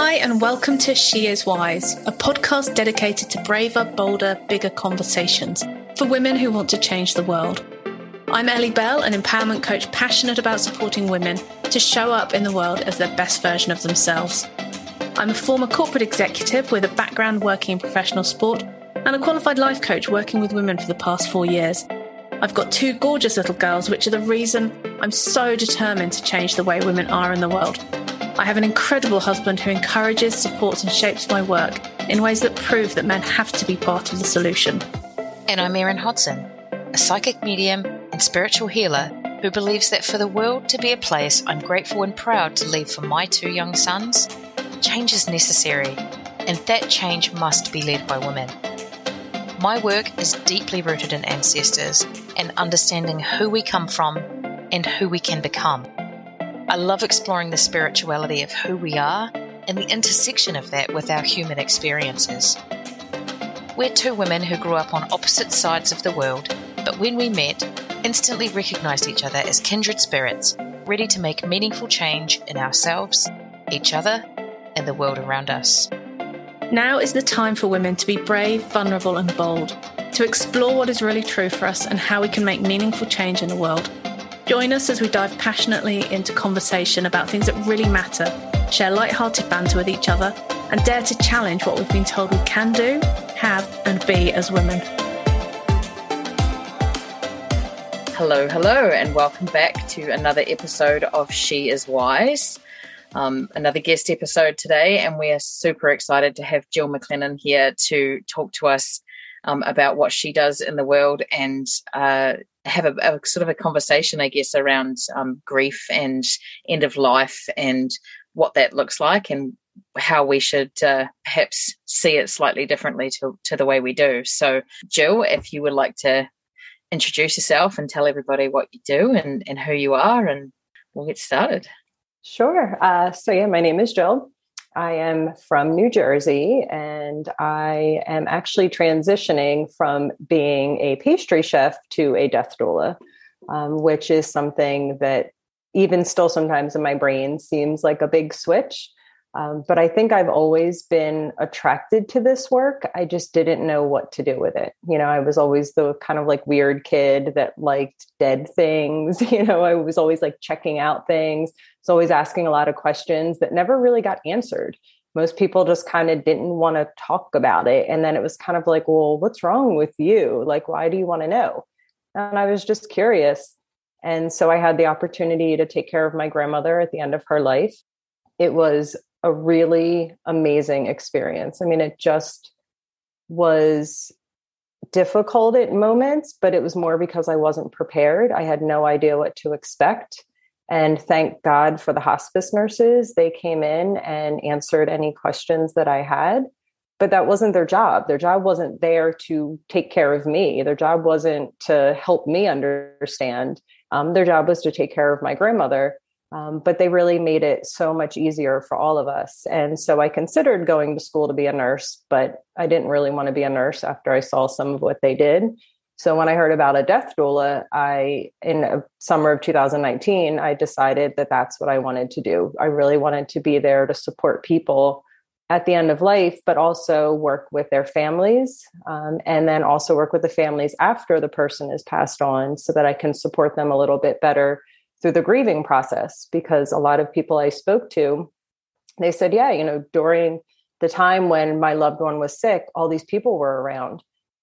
Hi, and welcome to She Is Wise, a podcast dedicated to braver, bolder, bigger conversations for women who want to change the world. I'm Ellie Bell, an empowerment coach passionate about supporting women to show up in the world as their best version of themselves. I'm a former corporate executive with a background working in professional sport and a qualified life coach working with women for the past four years. I've got two gorgeous little girls, which are the reason I'm so determined to change the way women are in the world. I have an incredible husband who encourages, supports, and shapes my work in ways that prove that men have to be part of the solution. And I'm Erin Hodson, a psychic medium and spiritual healer who believes that for the world to be a place I'm grateful and proud to leave for my two young sons, change is necessary, and that change must be led by women. My work is deeply rooted in ancestors and understanding who we come from and who we can become. I love exploring the spirituality of who we are and the intersection of that with our human experiences. We're two women who grew up on opposite sides of the world, but when we met, instantly recognized each other as kindred spirits, ready to make meaningful change in ourselves, each other, and the world around us. Now is the time for women to be brave, vulnerable, and bold, to explore what is really true for us and how we can make meaningful change in the world. Join us as we dive passionately into conversation about things that really matter, share light-hearted banter with each other, and dare to challenge what we've been told we can do, have, and be as women. Hello, hello, and welcome back to another episode of She is Wise um, another guest episode today, and we are super excited to have Jill McLennan here to talk to us um, about what she does in the world and uh, have a, a, sort of a conversation, I guess, around um, grief and end of life and what that looks like and how we should uh, perhaps see it slightly differently to, to the way we do. So, Jill, if you would like to introduce yourself and tell everybody what you do and, and who you are, and we'll get started. Sure. Uh, so, yeah, my name is Jill. I am from New Jersey and I am actually transitioning from being a pastry chef to a death doula, um, which is something that even still sometimes in my brain seems like a big switch. Um, but I think I've always been attracted to this work. I just didn't know what to do with it. You know, I was always the kind of like weird kid that liked dead things. You know, I was always like checking out things. So always asking a lot of questions that never really got answered. Most people just kind of didn't want to talk about it. And then it was kind of like, well, what's wrong with you? Like, why do you want to know? And I was just curious. And so I had the opportunity to take care of my grandmother at the end of her life. It was a really amazing experience. I mean, it just was difficult at moments, but it was more because I wasn't prepared. I had no idea what to expect. And thank God for the hospice nurses. They came in and answered any questions that I had. But that wasn't their job. Their job wasn't there to take care of me. Their job wasn't to help me understand. Um, their job was to take care of my grandmother. Um, but they really made it so much easier for all of us. And so I considered going to school to be a nurse, but I didn't really want to be a nurse after I saw some of what they did. So when I heard about a death doula, I in summer of 2019, I decided that that's what I wanted to do. I really wanted to be there to support people at the end of life, but also work with their families, um, and then also work with the families after the person is passed on, so that I can support them a little bit better through the grieving process because a lot of people I spoke to, they said, yeah, you know, during the time when my loved one was sick, all these people were around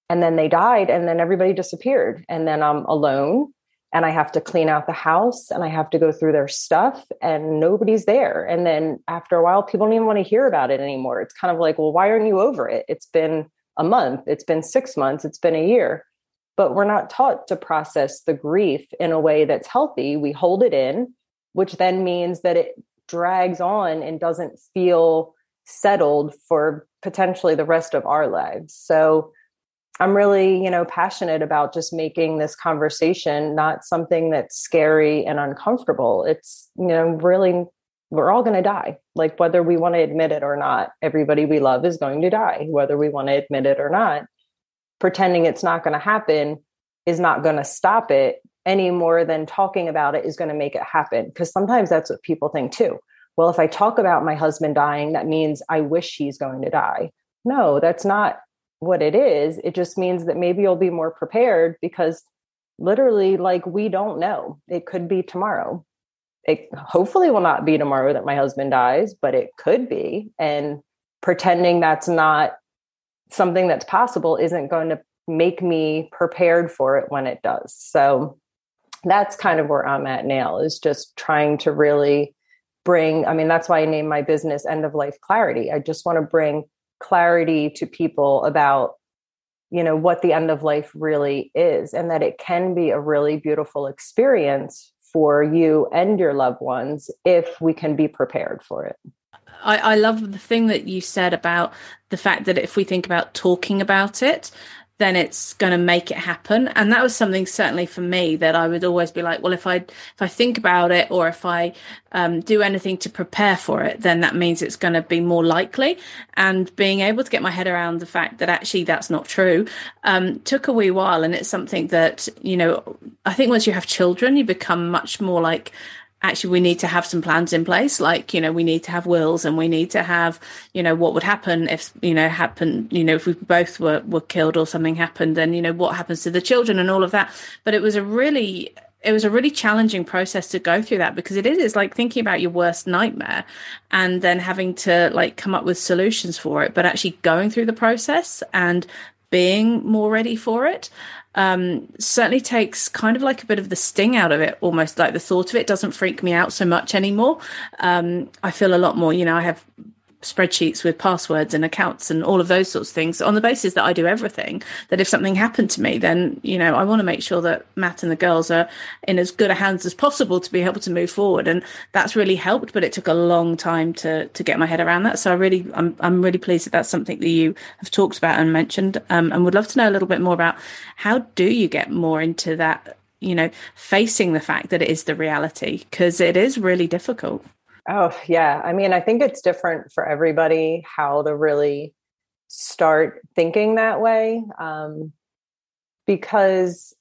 and then they died and then everybody disappeared. And then I'm alone and I have to clean out the house and I have to go through their stuff and nobody's there. And then after a while, people don't even want to hear about it anymore. It's kind of like, well, why aren't you over it? It's been a month, it's been six months, it's been a year but we're not taught to process the grief in a way that's healthy. We hold it in, which then means that it drags on and doesn't feel settled for potentially the rest of our lives. So I'm really, you know, passionate about just making this conversation not something that's scary and uncomfortable. It's, you know, really we're all going to die. Like whether we want to admit it or not, everybody we love is going to die, whether we want to admit it or not pretending it's not going to happen is not going to stop it any more than talking about it is going to make it happen. Because sometimes that's what people think too. well, if I talk about my husband dying, that means I wish he's going to die. No, that's not what it is. It just means that maybe you'll be more prepared because literally, like, we don't know. It could be tomorrow. It hopefully will not be tomorrow that my husband dies, but it could be. And pretending that's not something that's possible isn't going to make me prepared for it when it does. So that's kind of where I'm at now is just trying to really bring, I mean, that's why I named my business End of Life Clarity. I just want to bring clarity to people about you know what the end of life really is and that it can be a really beautiful experience for you and your loved ones if we can be prepared for it I, I, love the thing that you said about the fact that if we think about talking about it, then it's going to make it happen. And that was something certainly for me that i would always be like well if i if i think about it or if i um, do anything to prepare for it then that means it's going to be more likely. And being able to get my head around the fact that actually that's not true um, took a wee while. And it's something that you know i think once you have children you become much more like actually we need to have some plans in place. Like you know we need to have wills and we need to have you know what would happen if you know happen you know if we both were were killed or something happened then you know what happens to the children and all of that. But it was a really it was a really challenging process to go through that because it is it's like thinking about your worst nightmare and then having to like come up with solutions for it. But actually going through the process and being more ready for it um, certainly takes kind of like a bit of the sting out of it, almost like the thought of it doesn't freak me out so much anymore. Um, I feel a lot more, you know, I have spreadsheets with passwords and accounts and all of those sorts of things on the basis that I do everything that if something happened to me then you know I want to make sure that Matt and the girls are in as good a hands as possible to be able to move forward. And that's really helped but it took a long time to to get my head around that. So I really I'm I'm really pleased that that's something that you have talked about and mentioned um, and would love to know a little bit more about how do you get more into that you know facing the fact that it is the reality because it is really difficult Oh, yeah. I mean, I think it's different for everybody how to really start thinking that way. Um, because,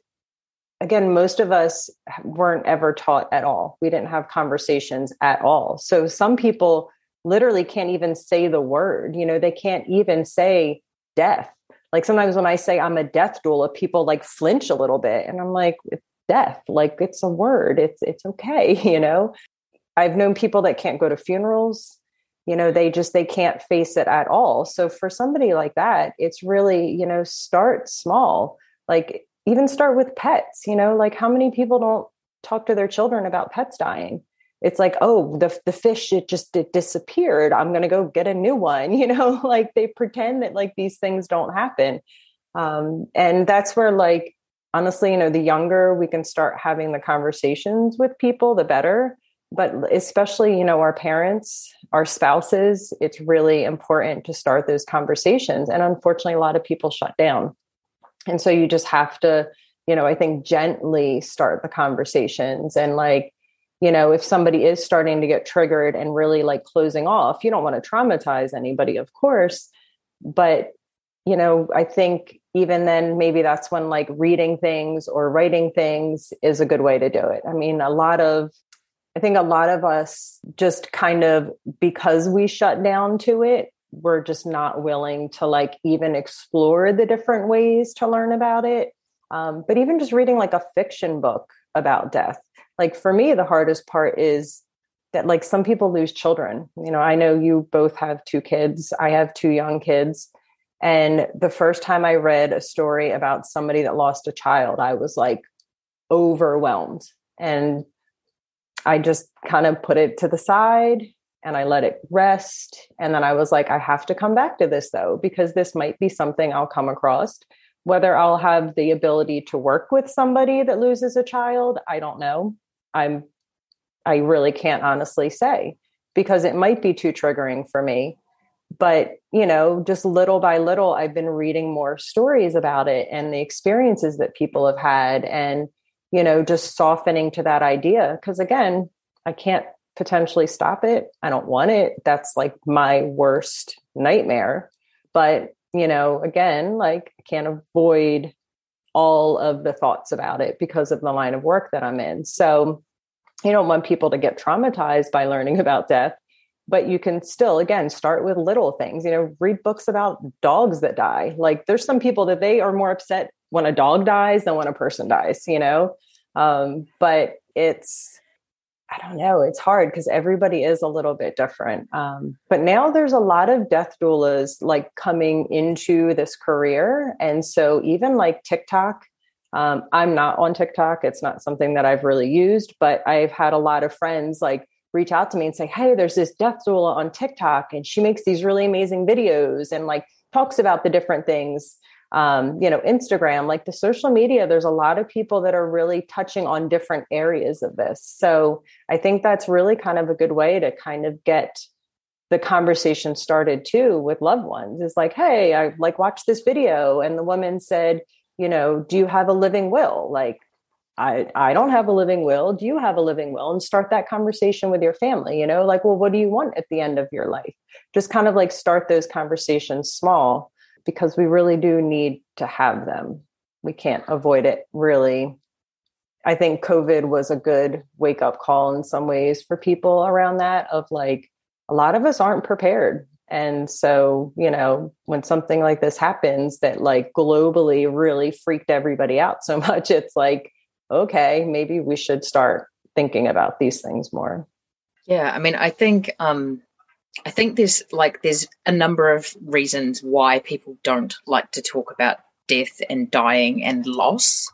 again, most of us weren't ever taught at all. We didn't have conversations at all. So some people literally can't even say the word, you know, they can't even say death. Like sometimes when I say I'm a death doula, people like flinch a little bit. And I'm like, it's death like it's a word it's it's okay you know I've known people that can't go to funerals. You know, they just they can't face it at all. So for somebody like that, it's really, you know, start small. Like even start with pets, you know, like how many people don't talk to their children about pets dying? It's like, oh, the the fish it just it disappeared. I'm going to go get a new one, you know, like they pretend that like these things don't happen. Um and that's where like honestly, you know, the younger we can start having the conversations with people, the better but especially you know our parents our spouses it's really important to start those conversations. And unfortunately a lot of people shut down. And so you just have to you know i think gently start the conversations. And like you know if somebody is starting to get triggered and really like closing off you don't want to traumatize anybody of course. But you know i think even then maybe that's when like reading things or writing things is a good way to do it. I mean a lot of I think a lot of us just kind of because we shut down to it, we're just not willing to like even explore the different ways to learn about it. Um, but even just reading like a fiction book about death, like for me, the hardest part is that like some people lose children. You know, I know you both have two kids, I have two young kids. And the first time I read a story about somebody that lost a child, I was like overwhelmed. And I just kind of put it to the side and I let it rest. And then I was like, I have to come back to this though, because this might be something I'll come across. Whether I'll have the ability to work with somebody that loses a child, I don't know. I'm, I really can't honestly say because it might be too triggering for me. But, you know, just little by little, I've been reading more stories about it and the experiences that people have had. And, you know, just softening to that idea. Because again, I can't potentially stop it. I don't want it. That's like my worst nightmare. But, you know, again, like I can't avoid all of the thoughts about it because of the line of work that I'm in. So, you don't want people to get traumatized by learning about death. but you can still again start with little things you know read books about dogs that die like there's some people that they are more upset when a dog dies than when a person dies you know um, but it's i don't know it's hard because everybody is a little bit different um, but now there's a lot of death doulas like coming into this career and so even like tiktok um, i'm not on tiktok it's not something that i've really used but i've had a lot of friends like reach out to me and say, Hey, there's this death doula on TikTok and she makes these really amazing videos and like talks about the different things. Um, you know, Instagram, like the social media, there's a lot of people that are really touching on different areas of this. So I think that's really kind of a good way to kind of get the conversation started too with loved ones is like, hey, I like watched this video and the woman said, you know, do you have a living will? Like, I, I don't have a living will. Do you have a living will? And start that conversation with your family, you know, like, well, what do you want at the end of your life? Just kind of like start those conversations small because we really do need to have them. We can't avoid it really. I think COVID was a good wake up call in some ways for people around that of like, a lot of us aren't prepared. And so, you know, when something like this happens that like globally really freaked everybody out so much, it's like, okay, maybe we should start thinking about these things more. Yeah, I mean, I think um I think there's like there's a number of reasons why people don't like to talk about death and dying and loss.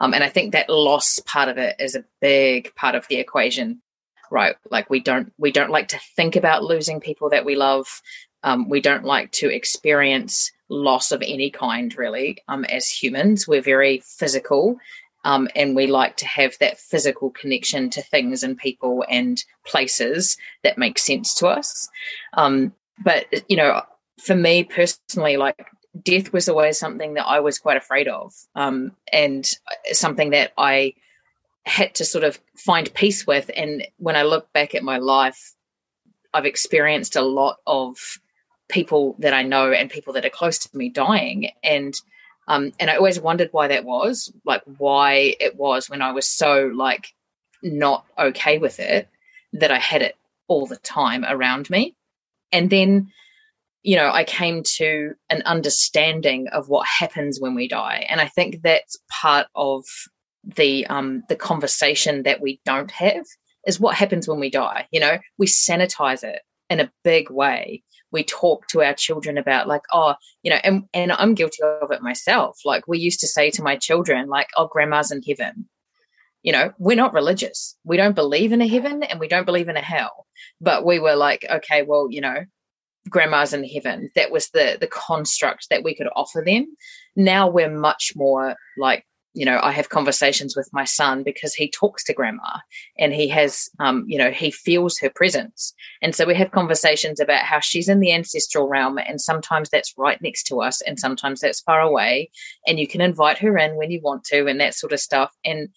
Um, and I think that loss part of it is a big part of the equation, right? Like we don't we don't like to think about losing people that we love. Um, we don't like to experience loss of any kind, really. Um, as humans, we're very physical um, and we like to have that physical connection to things and people and places that make sense to us. Um, but, you know, for me personally, like death was always something that I was quite afraid of um, and something that I had to sort of find peace with. And when I look back at my life, I've experienced a lot of people that I know and people that are close to me dying. And um, and I always wondered why that was, like why it was when I was so like not okay with it that I had it all the time around me. And then, you know, I came to an understanding of what happens when we die. And I think that's part of the um the conversation that we don't have is what happens when we die. You know, we sanitize it in a big way we talk to our children about like oh you know and and i'm guilty of it myself. Like we used to say to my children like oh grandma's in heaven. You know we're not religious. We don't believe in a heaven and we don't believe in a hell. But we were like okay well you know grandma's in heaven. That was the the construct that we could offer them. Now we're much more like you know i have conversations with my son because he talks to grandma and he has um, you know he feels her presence. And so we have conversations about how she's in the ancestral realm and sometimes that's right next to us and sometimes that's far away and you can invite her in when you want to and that sort of stuff. And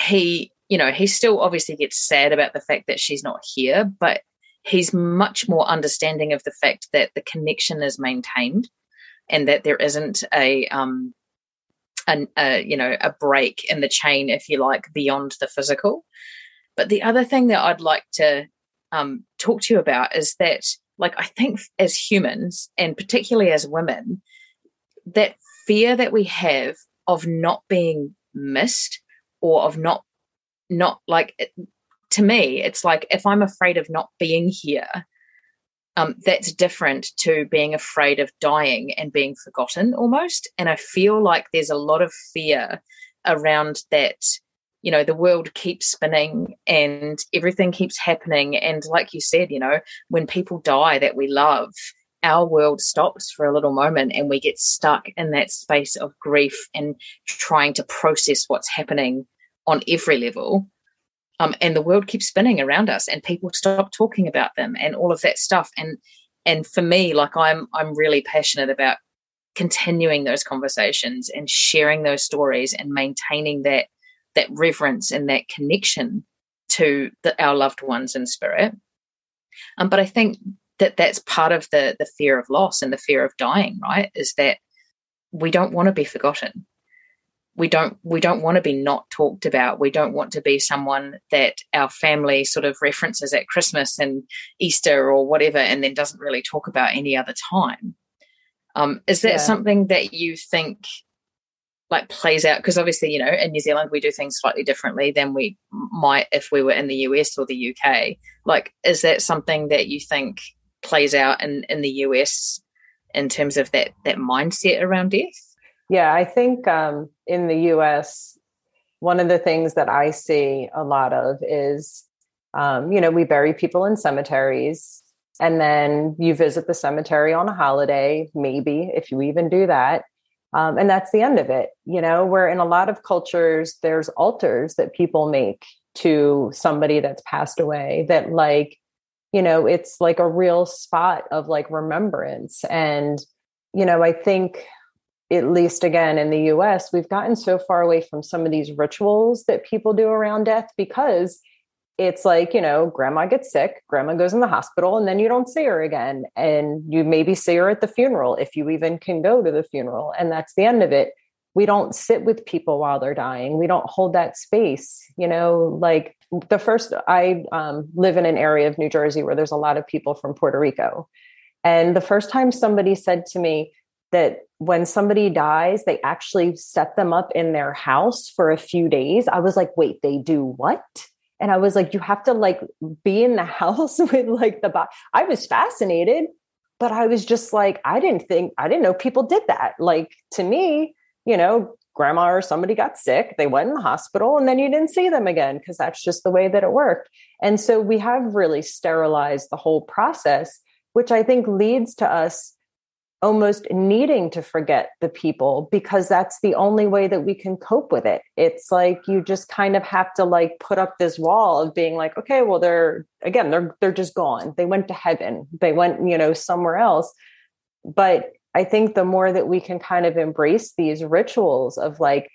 he you know he still obviously gets sad about the fact that she's not here but he's much more understanding of the fact that the connection is maintained and that there isn't a um a, a you know a break in the chain, if you like, beyond the physical. But the other thing that I'd like to um, talk to you about is that, like, I think as humans, and particularly as women, that fear that we have of not being missed or of not not like to me it's like if i'm afraid of not being here um, that's different to being afraid of dying and being forgotten almost. And I feel like there's a lot of fear around that. You know, the world keeps spinning and everything keeps happening. And like you said, you know, when people die that we love, our world stops for a little moment and we get stuck in that space of grief and trying to process what's happening on every level um, and the world keeps spinning around us and people stop talking about them and all of that stuff. And and for me like i'm i'm really passionate about continuing those conversations and sharing those stories and maintaining that that reverence and that connection to the, our loved ones in spirit. Um, but i think that that's part of the the fear of loss and the fear of dying right? Is that we don't want to be forgotten we don't we don't want to be not talked about. We don't want to be someone that our family sort of references at christmas and easter or whatever and then doesn't really talk about any other time. Um, is that yeah. something that you think like plays out? Because obviously you know in new zealand we do things slightly differently than we might if we were in the us or the uk like is that something that you think plays out in in the us in terms of that that mindset around death yeah, I think um, in the US, one of the things that I see a lot of is, um, you know, we bury people in cemeteries and then you visit the cemetery on a holiday, maybe if you even do that. Um, and that's the end of it. You know, where in a lot of cultures, there's altars that people make to somebody that's passed away that, like, you know, it's like a real spot of like remembrance. And, you know, I think at least again in the US, we've gotten so far away from some of these rituals that people do around death because it's like, you know, grandma gets sick, grandma goes in the hospital, and then you don't see her again. And you maybe see her at the funeral if you even can go to the funeral. And that's the end of it. We don't sit with people while they're dying. We don't hold that space. You know, like the first, I um, live in an area of New Jersey where there's a lot of people from Puerto Rico. And the first time somebody said to me, that when somebody dies, they actually set them up in their house for a few days. I was like, wait, they do what? And I was like, you have to like be in the house with like the body. I was fascinated, but I was just like, I didn't think, I didn't know people did that. Like to me, you know, grandma or somebody got sick, they went in the hospital, and then you didn't see them again because that's just the way that it worked. And so we have really sterilized the whole process, which I think leads to us almost needing to forget the people because that's the only way that we can cope with it. It's like you just kind of have to like put up this wall of being like, okay, well they're again, they're they're just gone. They went to heaven. They went, you know, somewhere else. But I think the more that we can kind of embrace these rituals of like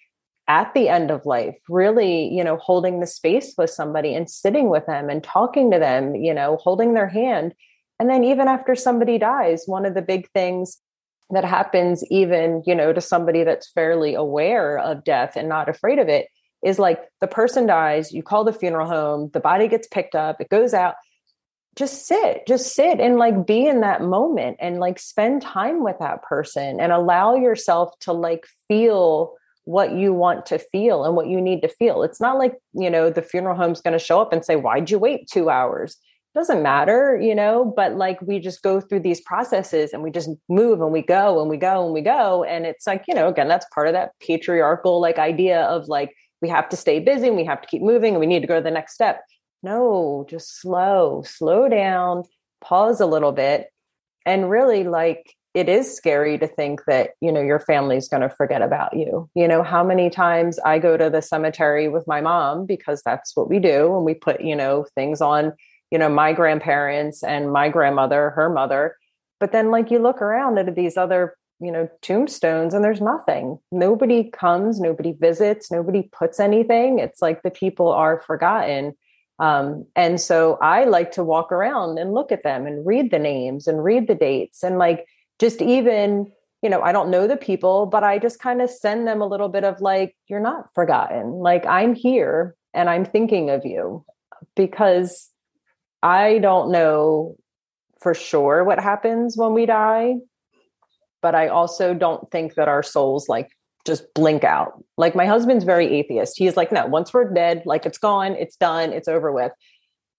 at the end of life, really, you know, holding the space with somebody and sitting with them and talking to them, you know, holding their hand and then even after somebody dies, one of the big things that happens even, you know, to somebody that's fairly aware of death and not afraid of it is like the person dies, you call the funeral home, the body gets picked up, it goes out. Just sit, just sit and like be in that moment and like spend time with that person and allow yourself to like feel what you want to feel and what you need to feel. It's not like, you know, the funeral home's going to show up and say, Why'd you wait two hours? Doesn't matter, you know, but like we just go through these processes and we just move and we go and we go and we go. And it's like, you know, again, that's part of that patriarchal like idea of like we have to stay busy and we have to keep moving and we need to go to the next step. No, just slow, slow down, pause a little bit. And really like it is scary to think that, you know, your family's going to forget about you. You know, how many times I go to the cemetery with my mom because that's what we do and we put, you know, things on you know, my grandparents and my grandmother, her mother. But then, like, you look around at these other, you know, tombstones and there's nothing. Nobody comes, nobody visits, nobody puts anything. It's like the people are forgotten. Um, and so I like to walk around and look at them and read the names and read the dates and like just even, you know, I don't know the people, but I just kind of send them a little bit of like, you're not forgotten. Like I'm here and I'm thinking of you because I don't know for sure what happens when we die, but I also don't think that our souls like just blink out. Like my husband's very atheist. He's like, no, once we're dead, like it's gone, it's done, it's over with.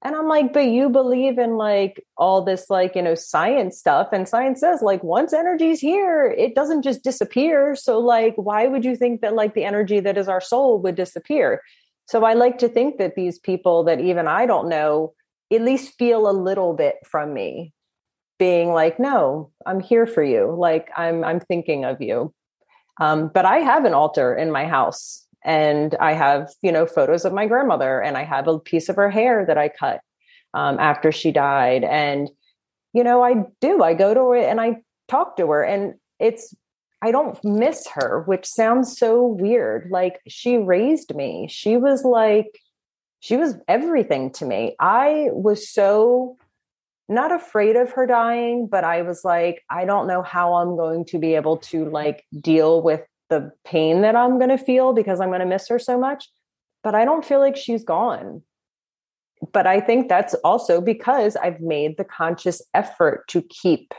And I'm like, but you believe in like all this, like, you know, science stuff. And science says, like, once energy's here, it doesn't just disappear. So, like, why would you think that, like, the energy that is our soul would disappear? So, I like to think that these people that even I don't know at least feel a little bit from me being like no i'm here for you. Like i'm i'm thinking of you. Um, but i have an altar in my house and i have you know photos of my grandmother and i have a piece of her hair that i cut um, after she died. And you know i do. I go to her and i talk to her and it's i don't miss her which sounds so weird. Like she raised me. She was like she was everything to me. I was so not afraid of her dying, but I was like, I don't know how I'm going to be able to like deal with the pain that I'm going to feel because I'm going to miss her so much, but I don't feel like she's gone. But I think that's also because I've made the conscious effort to keep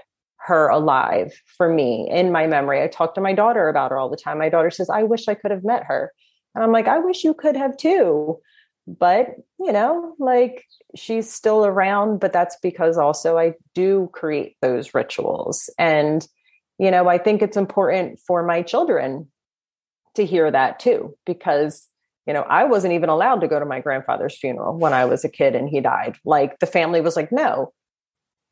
her alive for me in my memory. I talk to my daughter about her all the time. My daughter says, I wish I could have met her. And I'm like, I wish you could have too. But, you know, like she's still around, but that's because also I do create those rituals. And, you know, I think it's important for my children to hear that too, because, you know, I wasn't even allowed to go to my grandfather's funeral when I was a kid and he died. Like the family was like, no.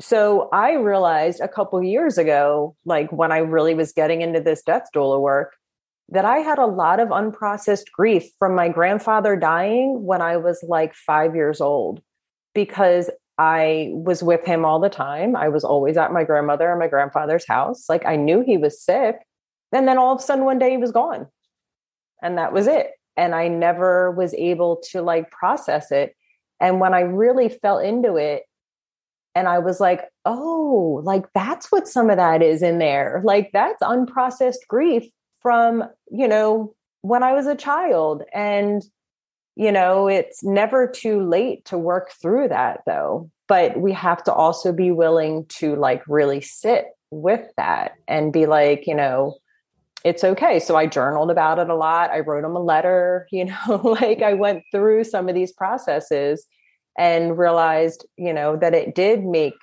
So I realized a couple years ago, like when I really was getting into this death doula work, that I had a lot of unprocessed grief from my grandfather dying when I was like five years old because I was with him all the time. I was always at my grandmother and my grandfather's house. Like I knew he was sick. And then all of a sudden one day he was gone. And that was it. And I never was able to like process it. And when I really fell into it, and I was like, oh, like that's what some of that is in there. Like that's unprocessed grief from, you know, when I was a child. And, you know, it's never too late to work through that though. But we have to also be willing to like really sit with that and be like, you know, it's okay. So I journaled about it a lot. I wrote him a letter, you know, like I went through some of these processes and realized, you know, that it did make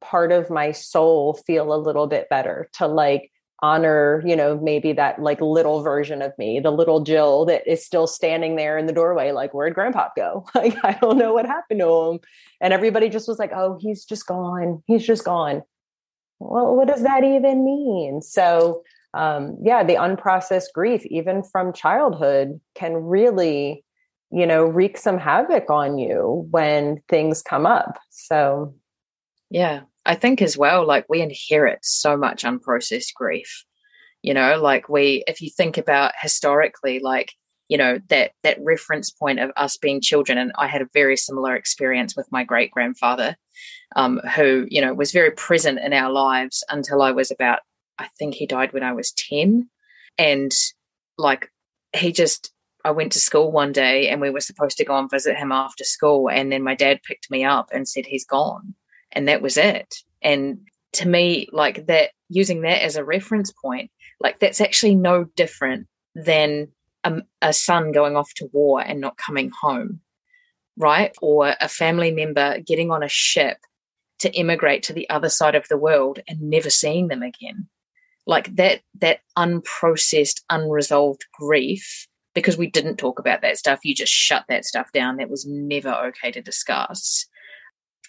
part of my soul feel a little bit better to like honor, you know, maybe that like little version of me, the little Jill that is still standing there in the doorway, like, where'd grandpa go? Like, I don't know what happened to him. And everybody just was like, oh, he's just gone. He's just gone. Well, what does that even mean? So, um, yeah, the unprocessed grief, even from childhood, can really, you know, wreak some havoc on you when things come up. So, yeah, I think as well, like we inherit so much unprocessed grief. You know, like we, if you think about historically, like, you know, that that reference point of us being children, and I had a very similar experience with my great grandfather, um, who, you know, was very present in our lives until I was about, I think he died when I was 10. And like he just I went to school one day and we were supposed to go and visit him after school. And then my dad picked me up and said, he's gone and that was it. And to me, like that, using that as a reference point, like that's actually no different than a, a son going off to war and not coming home, right? Or a family member getting on a ship to immigrate to the other side of the world and never seeing them again. Like that, that unprocessed, unresolved grief, because we didn't talk about that stuff, you just shut that stuff down. That was never okay to discuss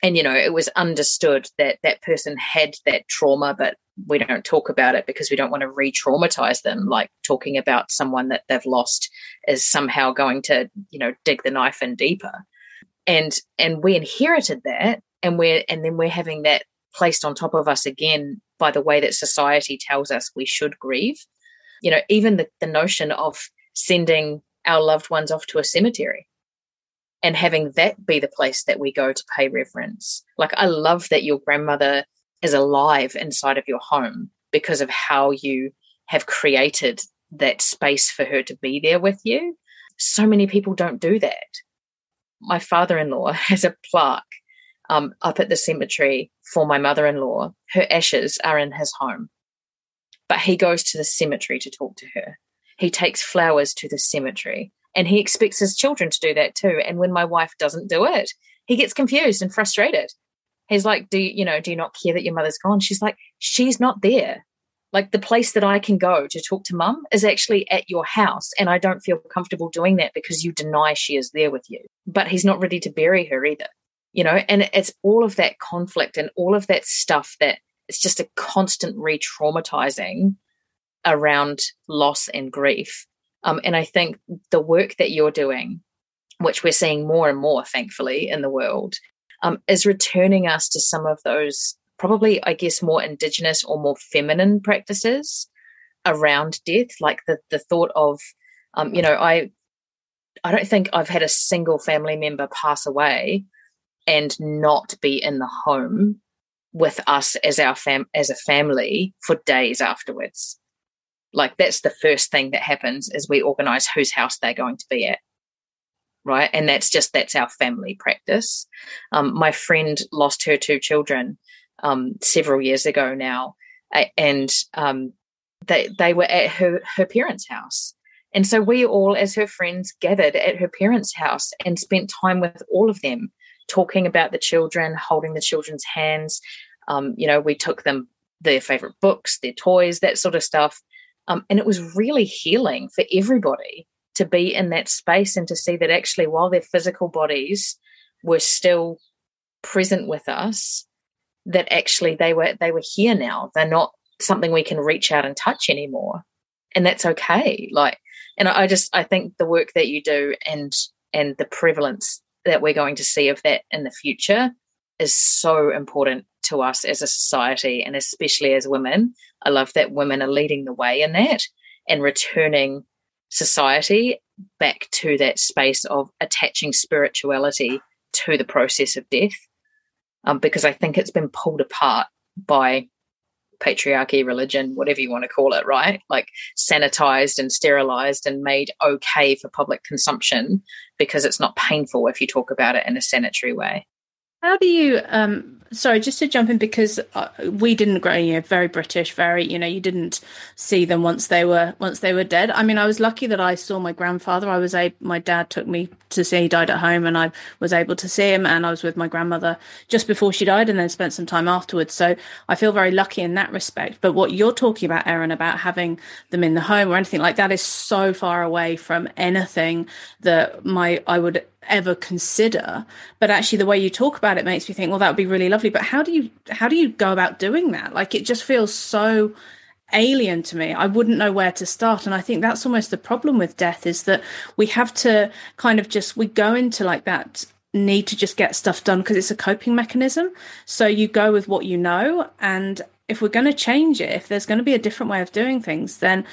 and you know it was understood that that person had that trauma but we don't talk about it because we don't want to re-traumatize them like talking about someone that they've lost is somehow going to you know dig the knife in deeper. And and we inherited that and we're and then we're having that placed on top of us again by the way that society tells us we should grieve. You know even the, the notion of sending our loved ones off to a cemetery and having that be the place that we go to pay reverence. Like, I love that your grandmother is alive inside of your home because of how you have created that space for her to be there with you. So many people don't do that. My father in law has a plaque um, up at the cemetery for my mother in law. Her ashes are in his home, but he goes to the cemetery to talk to her. He takes flowers to the cemetery and he expects his children to do that too. And when my wife doesn't do it, he gets confused and frustrated. He's like, Do you, you know, do you not care that your mother's gone? She's like, She's not there. Like the place that I can go to talk to mum is actually at your house. And I don't feel comfortable doing that because you deny she is there with you. But he's not ready to bury her either. You know, and it's all of that conflict and all of that stuff that it's just a constant re traumatizing around loss and grief um, and I think the work that you're doing, which we're seeing more and more, thankfully, in the world, um, is returning us to some of those probably, I guess, more indigenous or more feminine practices around death, like the the thought of, um, you know, I I don't think I've had a single family member pass away and not be in the home with us as our fam as a family for days afterwards Like that's the first thing that happens is we organize whose house they're going to be at. Right. And that's just, that's our family practice. Um, my friend lost her two children um, several years ago now. And um, they, they were at her, her parents' house. And so we all, as her friends, gathered at her parents' house and spent time with all of them, talking about the children, holding the children's hands. Um, you know, we took them their favorite books, their toys, that sort of stuff. Um, and it was really healing for everybody to be in that space and to see that actually, while their physical bodies were still present with us, that actually they were they were here now. They're not something we can reach out and touch anymore, and that's okay. Like, and I just I think the work that you do and and the prevalence that we're going to see of that in the future is so important to us as a society and especially as women. I love that women are leading the way in that and returning society back to that space of attaching spirituality to the process of death. Um, because I think it's been pulled apart by patriarchy, religion, whatever you want to call it, right? Like sanitized and sterilized and made okay for public consumption because it's not painful if you talk about it in a sanitary way. How do you um, sorry, just to jump in because uh, we didn't grow, you very British, very, you know, you didn't see them once they were once they were dead. I mean, I was lucky that I saw my grandfather. I was a my dad took me to see he died at home, and I was able to see him, and I was with my grandmother just before she died, and then spent some time afterwards. So I feel very lucky in that respect. But what you're talking about, Erin, about having them in the home or anything like that is so far away from anything that my I would ever consider but actually the way you talk about it makes me think well that would be really lovely but how do you how do you go about doing that? Like it just feels so alien to me. I wouldn't know where to start. And i think that's almost the problem with death is that we have to kind of just we go into like that need to just get stuff done because it's a coping mechanism. So you go with what you know and if we're going to change it if there's going to be a different way of doing things then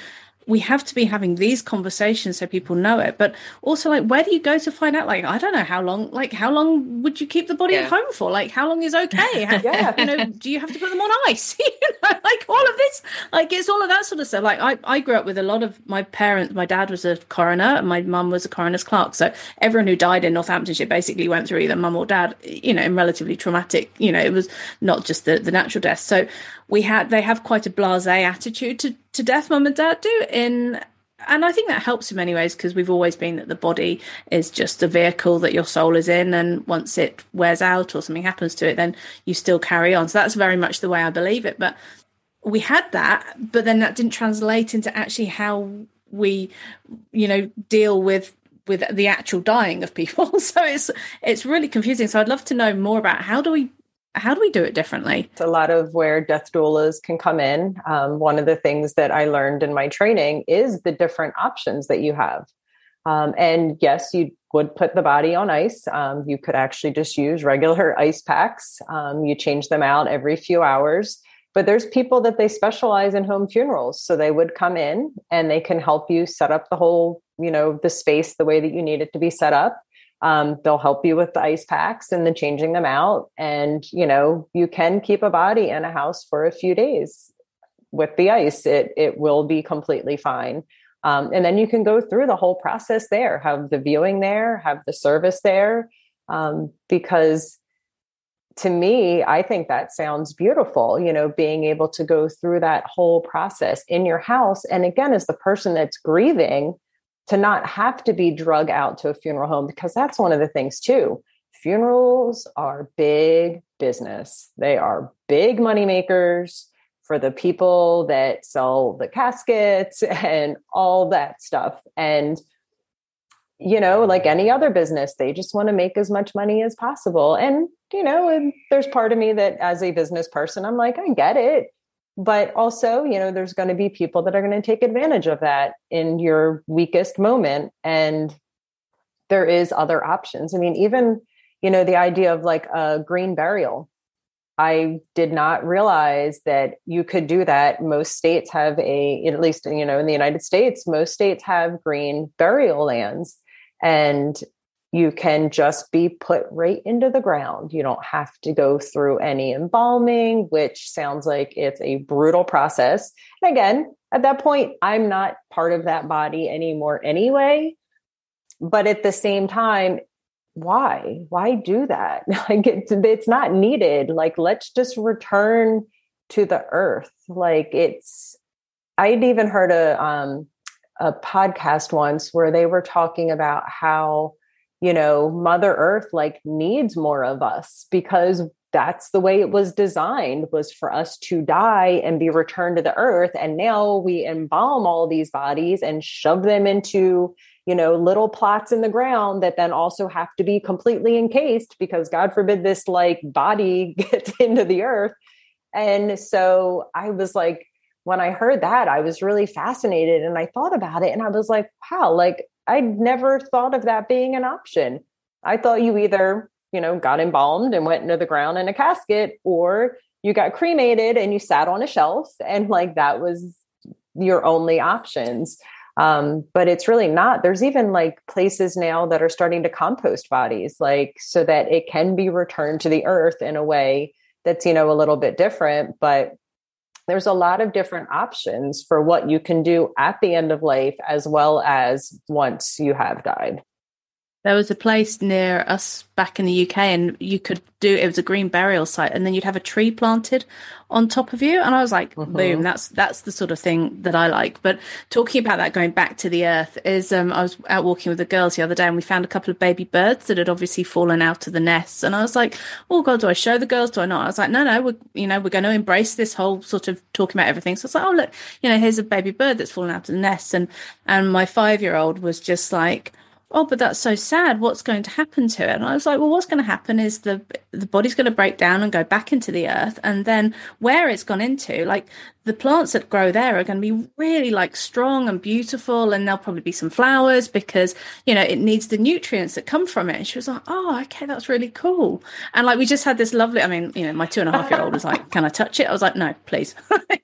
we have to be having these conversations so people know it but also like where do you go to find out? Like i don't know how long like how long would you keep the body yeah. at home for? Like how long is okay? How, yeah. you know do you have to put them on ice? You know like all of this like it's all of that sort of stuff. Like i i grew up with a lot of my parents my dad was a coroner and my mum was a coroner's clerk. So everyone who died in northamptonshire basically went through either mum or dad you know in relatively traumatic you know it was not just the, the natural death. So we had they have quite a blasé attitude to to death mum and dad do in and I think that helps in many ways because we've always been that the body is just a vehicle that your soul is in, and once it wears out or something happens to it, then you still carry on. So that's very much the way I believe it. But we had that, but then that didn't translate into actually how we, you know, deal with with the actual dying of people. so it's it's really confusing. So I'd love to know more about how do we how do we do it differently? It's a lot of where death doulas can come in. Um, one of the things that I learned in my training is the different options that you have. Um, and yes, you would put the body on ice. Um, you could actually just use regular ice packs. Um, you change them out every few hours. But there's people that they specialize in home funerals. So they would come in and they can help you set up the whole, you know, the space the way that you need it to be set up um, they'll help you with the ice packs and the changing them out. And, you know, you can keep a body in a house for a few days with the ice. It, it will be completely fine. Um, and then you can go through the whole process there, have the viewing there, have the service there. Um, because to me, I think that sounds beautiful, you know, being able to go through that whole process in your house. And again, as the person that's grieving, to not have to be drug out to a funeral home because that's one of the things too. Funerals are big business. They are big money makers for the people that sell the caskets and all that stuff. And you know like any other business they just want to make as much money as possible. And you know and there's part of me that as a business person i'm like i get it but also you know there's going to be people that are going to take advantage of that in your weakest moment and there is other options. I mean even you know the idea of like a green burial. I did not realize that you could do that. Most states have a at least you know in the united states most states have green burial lands. And you can just be put right into the ground. You don't have to go through any embalming, which sounds like it's a brutal process. And again, at that point, I'm not part of that body anymore anyway. But at the same time, why? Why do that? Like it's, it's not needed. Like let's just return to the earth. Like it's I'd even heard a um a podcast once where they were talking about how you know, Mother Earth like needs more of us because that's the way it was designed was for us to die and be returned to the earth. And now we embalm all these bodies and shove them into you know little plots in the ground that then also have to be completely encased because god forbid this like body gets into the earth. And so i was like when i heard that i was really fascinated and i thought about it and i was like wow like I'd never thought of that being an option. I thought you either, you know, got embalmed and went into the ground in a casket, or you got cremated and you sat on a shelf, and like that was your only options. Um, but it's really not. There's even like places now that are starting to compost bodies, like so that it can be returned to the earth in a way that's, you know, a little bit different, but there's a lot of different options for what you can do at the end of life as well as once you have died there was a place near us back in the UK, and you could do it was a green burial site, and then you'd have a tree planted on top of you. And I was like, mm-hmm. boom, that's that's the sort of thing that I like. But talking about that, going back to the earth, is um, I was out walking with the girls the other day, and we found a couple of baby birds that had obviously fallen out of the nests, and I was like, oh god, do I show the girls? Do I not? I was like, no, no, we're you know we're going to embrace this whole sort of talking about everything. So I was like, oh look, you know, here's a baby bird that's fallen out of the nest, and and my five year old was just like oh but that's so sad. What's going to happen to it? And i was like well what's going to happen is the the body's going to break down and go back into the earth and then where it's gone into like the plants that grow there are going to be really like strong and beautiful and there'll probably be some flowers because you know it needs the nutrients that come from it. And she was like oh okay that's really cool. And like we just had this lovely i mean you know my two and a half year old was like can i touch it? I was like no please.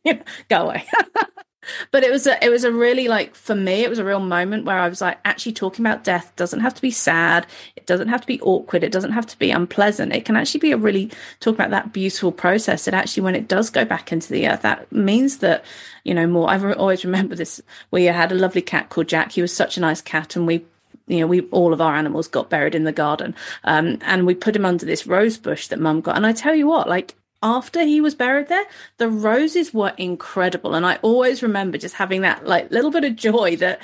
Go away but it was a it was a really like for me it was a real moment where i was like actually talking about death doesn't have to be sad. It doesn't have to be awkward. It doesn't have to be unpleasant. It can actually be a really talk about that beautiful process that actually when it does go back into the earth that means that you know more I've always remember this we had a lovely cat called jack. He was such a nice cat and we you know, we all of our animals got buried in the garden, um, and we put him under this rose bush that Mum got. And I tell you what, like after he was buried there, the roses were incredible. And I always remember just having that like little bit of joy that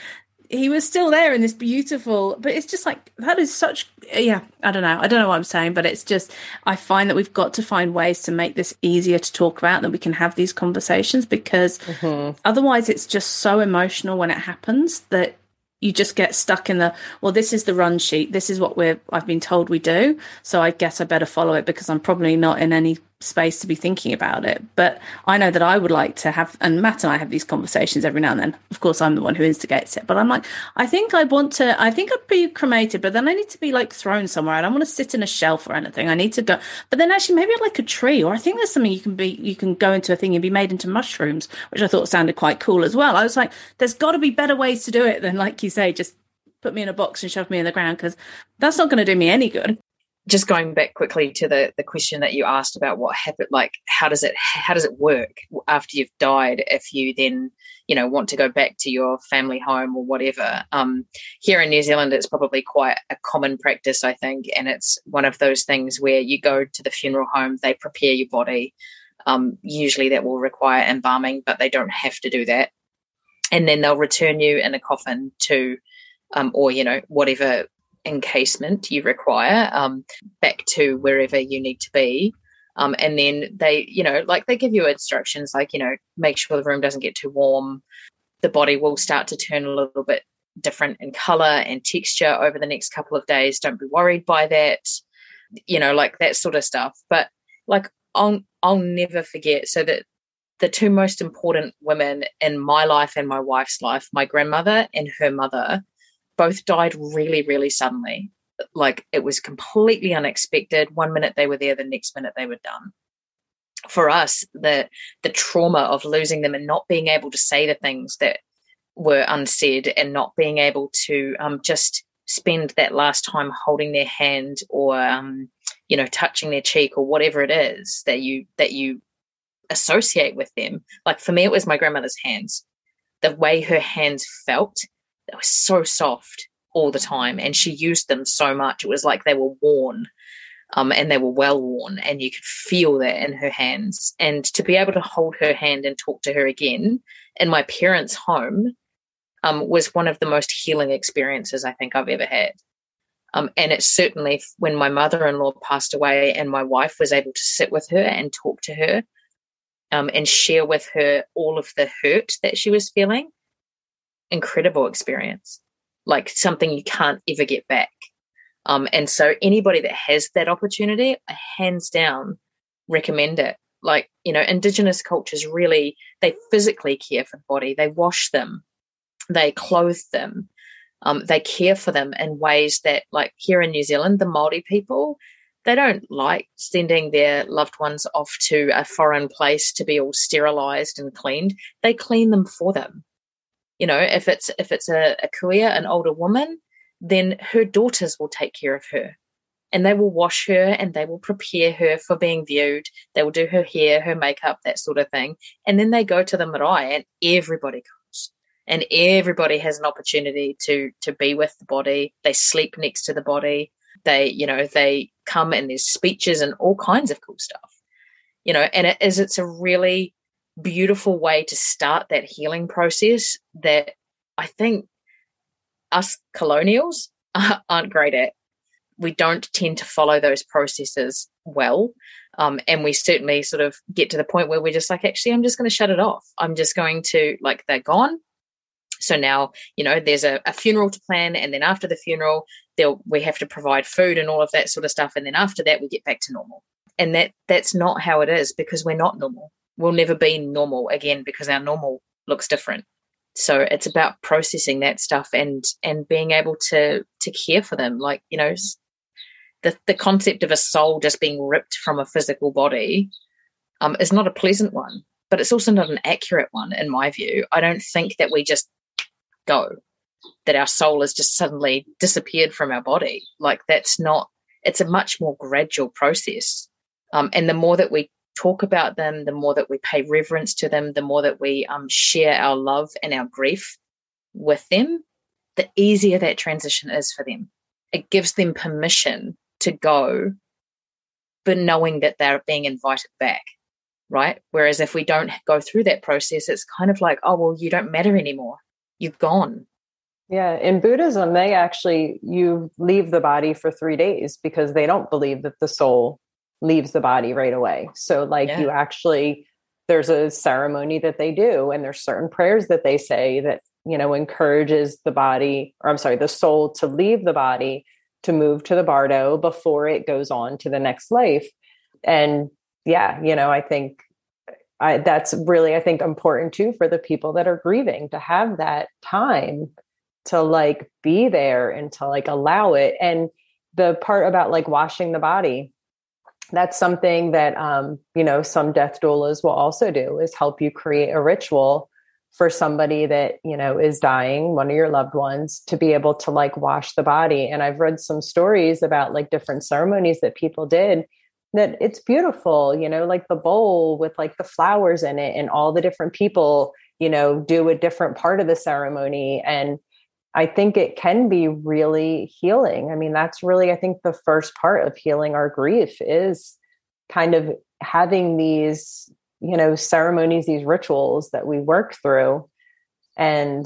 he was still there in this beautiful but it's just like that is such yeah i don't know i don't know what i'm saying but it's just i find that we've got to find ways to make this easier to talk about that we can have these conversations because mm-hmm. otherwise it's just so emotional when it happens that you just get stuck in the well this is the run sheet this is what we're i've been told we do so i guess i better follow it because i'm probably not in any space to be thinking about it. But i know that i would like to have and matt and i have these conversations every now and then. Of course i'm the one who instigates it. But i'm like i think i want to i think i'd be cremated but then i need to be like thrown somewhere. I don't want to sit in a shelf or anything. I need to go but then actually maybe like a tree or i think there's something you can be you can go into a thing and be made into mushrooms which i thought sounded quite cool as well. I was like there's got to be better ways to do it than like you say just put me in a box and shove me in the ground because that's not going to do me any good just going back quickly to the the question that you asked about what happened like how does it how does it work after you've died if you then you know want to go back to your family home or whatever? Um, here in new zealand it's probably quite a common practice i think and it's one of those things where you go to the funeral home they prepare your body. Um, usually that will require embalming but they don't have to do that. And then they'll return you in a coffin to um, or you know whatever encasement you require um, back to wherever you need to be. Um, and then they, you know, like they give you instructions like, you know, make sure the room doesn't get too warm. The body will start to turn a little bit different in color and texture over the next couple of days. Don't be worried by that, you know, like that sort of stuff. But like, I'll, I'll never forget. So that the two most important women in my life and my wife's life, my grandmother and her mother, both died really, really suddenly. Like it was completely unexpected. One minute they were there, the next minute they were done. For us, the the trauma of losing them and not being able to say the things that were unsaid and not being able to um, just spend that last time holding their hand or um, you know touching their cheek or whatever it is that you that you associate with them like for me it was my grandmother's hands the way her hands felt they were so soft all the time and she used them so much. It was like they were worn um, and they were well worn and you could feel that in her hands. And to be able to hold her hand and talk to her again in my parents home um, was one of the most healing experiences i think i've ever had. Um, and it's certainly when my mother-in-law passed away and my wife was able to sit with her and talk to her um, and share with her all of the hurt that she was feeling incredible experience like something you can't ever get back. Um, and so anybody that has that opportunity hands down recommend it. Like you know indigenous cultures really they physically care for the body. They wash them. They clothe them. Um, they care for them in ways that like here in new zealand the maori people they don't like sending their loved ones off to a foreign place to be all sterilized and cleaned. They clean them for them you know if it's if it's a, a kuia an older woman then her daughters will take care of her and they will wash her and they will prepare her for being viewed. They will do her hair, her makeup, that sort of thing. And then they go to the marae and everybody comes. And everybody has an opportunity to to be with the body. They sleep next to the body. They, you know, they come and there's speeches and all kinds of cool stuff. You know, and it is it's a really beautiful way to start that healing process that I think us colonials aren't great at we don't tend to follow those processes well. Um, and we certainly sort of get to the point where we're just like, actually, I'm just going to shut it off. I'm just going to, like, they're gone. So now, you know, there's a, a funeral to plan. And then after the funeral, we have to provide food and all of that sort of stuff. And then after that, we get back to normal. And that that's not how it is because we're not normal. We'll never be normal again because our normal looks different so it's about processing that stuff and and being able to to care for them like you know the, the concept of a soul just being ripped from a physical body um, is not a pleasant one, but it's also not an accurate one, in my view. I don't think that we just go, that our soul has just suddenly disappeared from our body. Like, that's not, it's a much more gradual process. Um, and the more that we talk about them, the more that we pay reverence to them, the more that we um, share our love and our grief with them, the easier that transition is for them. It gives them permission to go, but knowing that they're being invited back, right? Whereas if we don't go through that process, it's kind of like, oh, well, you don't matter anymore. You've gone. Yeah, in Buddhism, they actually you leave the body for three days because they don't believe that the soul leaves the body right away. So, like, yeah. you actually there's a ceremony that they do, and there's certain prayers that they say that you know encourages the body, or I'm sorry, the soul to leave the body to move to the bardo before it goes on to the next life and yeah you know i think I, that's really i think important too for the people that are grieving to have that time to like be there and to like allow it and the part about like washing the body that's something that um you know some death doulas will also do is help you create a ritual for somebody that you know is dying one of your loved ones to be able to like wash the body. And i've read some stories about like different ceremonies that people did that it's beautiful you know like the bowl with like the flowers in it and all the different people you know do a different part of the ceremony. And i think it can be really healing. I mean that's really i think the first part of healing our grief is kind of having these you know ceremonies these rituals that we work through. And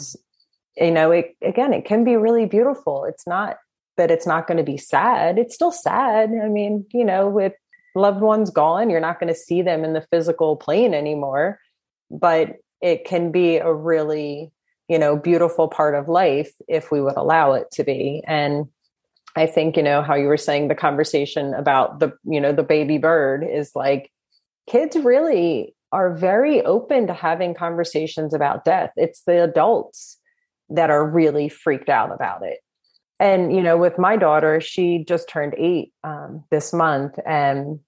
you know it again it can be really beautiful. It's not that it's not going to be sad. It's still sad. I mean you know with loved ones gone you're not going to see them in the physical plane anymore. But it can be a really you know beautiful part of life if we would allow it to be and i think you know how you were saying the conversation about the you know the baby bird is like kids really are very open to having conversations about death. It's the adults that are really freaked out about it. And, you know, with my daughter, she just turned eight um, this month. And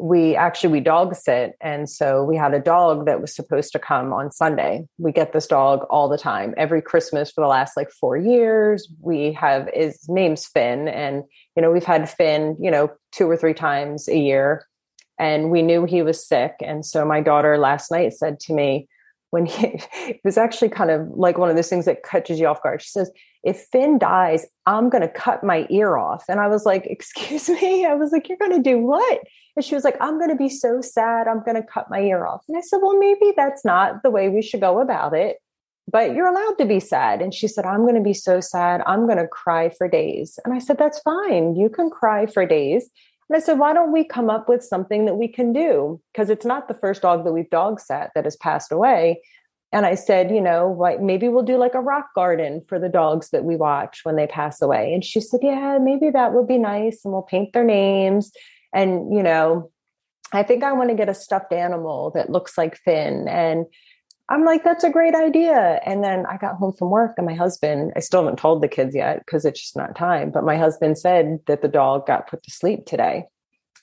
we actually we dog sit and so we had a dog that was supposed to come on sunday we get this dog all the time every christmas for the last like four years we have his name's finn and you know we've had finn you know two or three times a year and we knew he was sick and so my daughter last night said to me when he it was actually kind of like one of those things that catches you off guard she says if Finn dies, I'm going to cut my ear off. And I was like, Excuse me? I was like, You're going to do what? And she was like, I'm going to be so sad. I'm going to cut my ear off. And I said, Well, maybe that's not the way we should go about it, but you're allowed to be sad. And she said, I'm going to be so sad. I'm going to cry for days. And I said, That's fine. You can cry for days. And I said, Why don't we come up with something that we can do? Because it's not the first dog that we've dog sat that has passed away. And I said, you know, like maybe we'll do like a rock garden for the dogs that we watch when they pass away. And she said, yeah, maybe that would be nice. And we'll paint their names. And, you know, I think I want to get a stuffed animal that looks like Finn. And I'm like, that's a great idea. And then I got home from work and my husband, I still haven't told the kids yet because it's just not time. But my husband said that the dog got put to sleep today.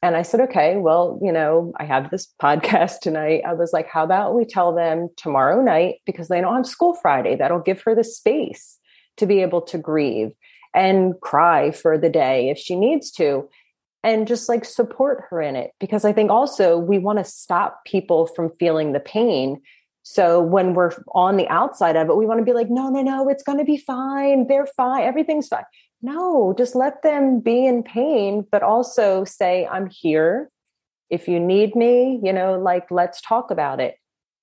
And I said, okay, well, you know, I have this podcast tonight. I was like, how about we tell them tomorrow night because they don't have school Friday? That'll give her the space to be able to grieve and cry for the day if she needs to and just like support her in it because i think also we want to stop people from feeling the pain so when we're on the outside of it we want to be like no no no it's going to be fine they're fine everything's fine no, just let them be in pain, but also say, I'm here. If you need me, you know, like, let's talk about it.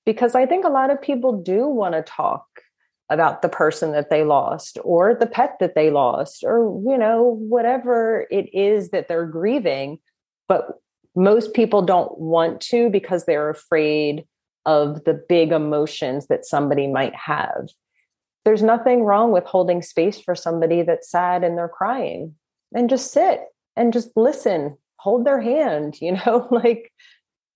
Because I think a lot of people do want to talk about the person that they lost or the pet that they lost or, you know, whatever it is that they're grieving. But most people don't want to because they're afraid of the big emotions that somebody might have. There's nothing wrong with holding space for somebody that's sad and they're crying. And just sit and just listen. Hold their hand you know like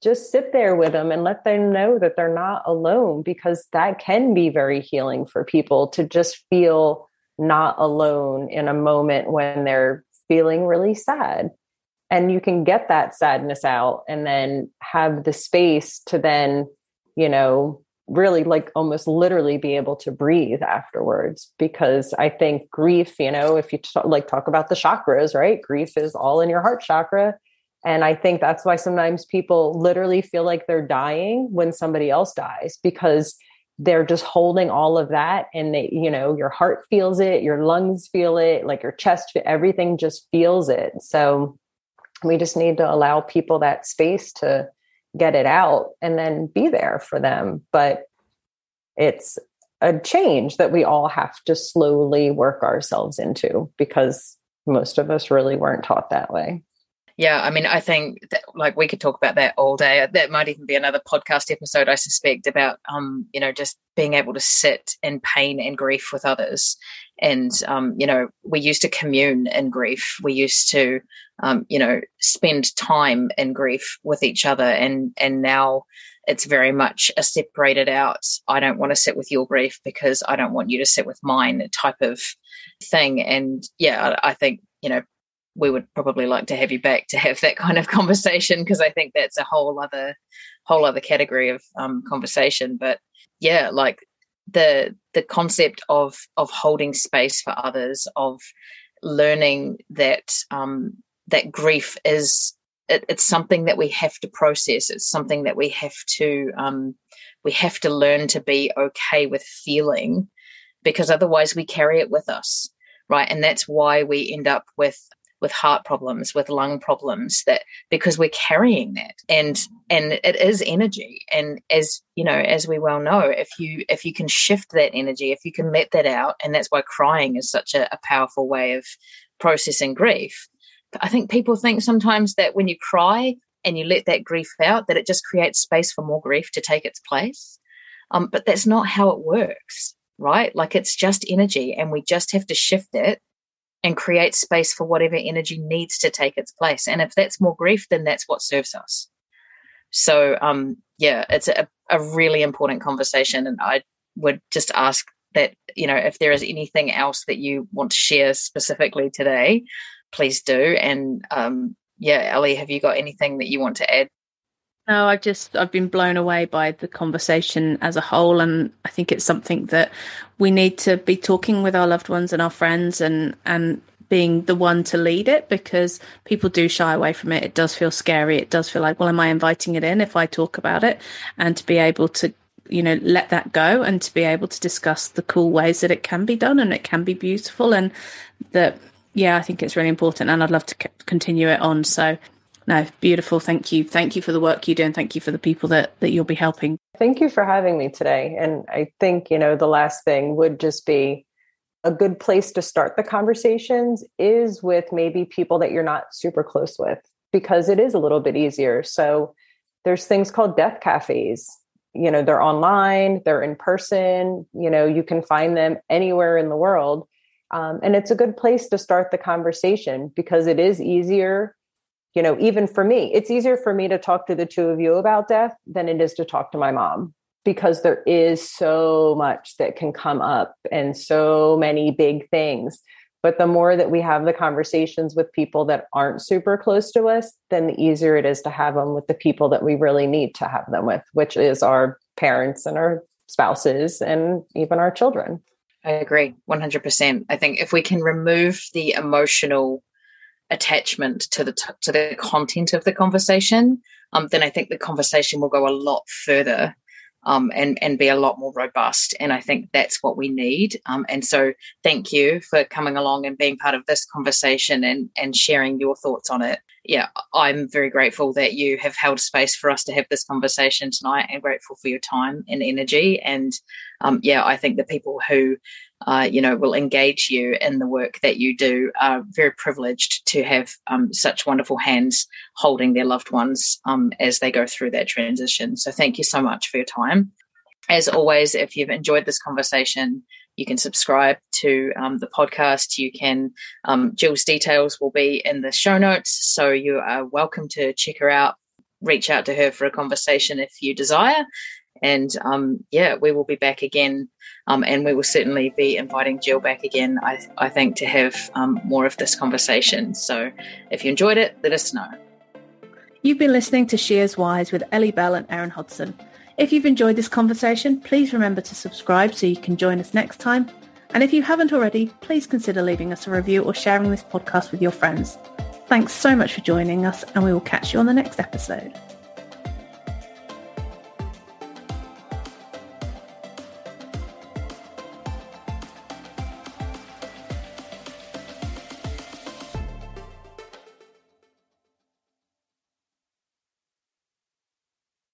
just sit there with them and let them know that they're not alone because that can be very healing for people to just feel not alone in a moment when they're feeling really sad. And you can get that sadness out and then have the space to then you know really like almost literally be able to breathe afterwards. Because i think grief you know if you t- like talk about the chakras right? Grief is all in your heart chakra and i think that's why sometimes people literally feel like they're dying when somebody else dies because they're just holding all of that and they you know your heart feels it your lungs feel it like your chest everything just feels it so we just need to allow people that space to get it out and then be there for them. But it's a change that we all have to slowly work ourselves into because most of us really weren't taught that way. Yeah, I mean, I think that, like we could talk about that all day. That might even be another podcast episode, I suspect, about um, you know, just being able to sit in pain and grief with others. And um, you know, we used to commune in grief. We used to, um, you know, spend time in grief with each other. And and now it's very much a separated out. I don't want to sit with your grief because I don't want you to sit with mine type of thing. And yeah, I think you know we would probably like to have you back to have that kind of conversation because I think that's a whole other whole other category of um, conversation. But yeah, like the the concept of of holding space for others, of learning that um, that grief is it, it's something that we have to process. It's something that we have to um, we have to learn to be okay with feeling because otherwise we carry it with us right and that's why we end up with with heart problems with lung problems that because we're carrying that. And and it is energy. And as you know as we well know if you if you can shift that energy if you can let that out and that's why crying is such a, a powerful way of processing grief. I think people think sometimes that when you cry and you let that grief out that it just creates space for more grief to take its place. Um, but that's not how it works right? Like it's just energy and we just have to shift it and create space for whatever energy needs to take its place. And if that's more grief, then that's what serves us. So, um, yeah, it's a, a really important conversation. And I would just ask that, you know, if there is anything else that you want to share specifically today, please do. And, um, yeah, Ellie, have you got anything that you want to add? No, I've just I've been blown away by the conversation as a whole, and I think it's something that we need to be talking with our loved ones and our friends, and and being the one to lead it because people do shy away from it. It does feel scary. It does feel like, well, am I inviting it in if I talk about it? And to be able to you know let that go and to be able to discuss the cool ways that it can be done and it can be beautiful and that yeah i think it's really important and i'd love to c- continue it on so no beautiful. Thank you. Thank you for the work you do and thank you for the people that that you'll be helping. Thank you for having me today. And i think you know the last thing would just be a good place to start the conversations is with maybe people that you're not super close with because it is a little bit easier. So there's things called death cafes. You know they're online they're in person you know you can find them anywhere in the world. Um, and it's a good place to start the conversation because it is easier you know even for me it's easier for me to talk to the two of you about death than it is to talk to my mom because there is so much that can come up and so many big things but the more that we have the conversations with people that aren't super close to us, then the easier it is to have them with the people that we really need to have them with, which is our parents and our spouses and even our children. I agree 100%. I think if we can remove the emotional attachment to the t- to the content of the conversation, um, then I think the conversation will go a lot further um, and and be a lot more robust. And I think that's what we need. Um, and so, thank you for coming along and being part of this conversation and and sharing your thoughts on it. Yeah, I'm very grateful that you have held space for us to have this conversation tonight, and grateful for your time and energy. And um, yeah, I think the people who uh, you know, will engage you in the work that you do are very privileged to have um, such wonderful hands holding their loved ones um, as they go through that transition. So thank you so much for your time. As always, if you've enjoyed this conversation, you can subscribe to um, the podcast. You can, um, Jill's details will be in the show notes. So you are welcome to check her out, reach out to her for a conversation if you desire. And um, yeah, we will be back again. Um, and we will certainly be inviting Jill back again, I, I think, to have um, more of this conversation. So if you enjoyed it, let us know. You've been listening to She Is Wise with Ellie Bell and Aaron Hodson. If you've enjoyed this conversation, please remember to subscribe so you can join us next time. And if you haven't already, please consider leaving us a review or sharing this podcast with your friends. Thanks so much for joining us, and we will catch you on the next episode.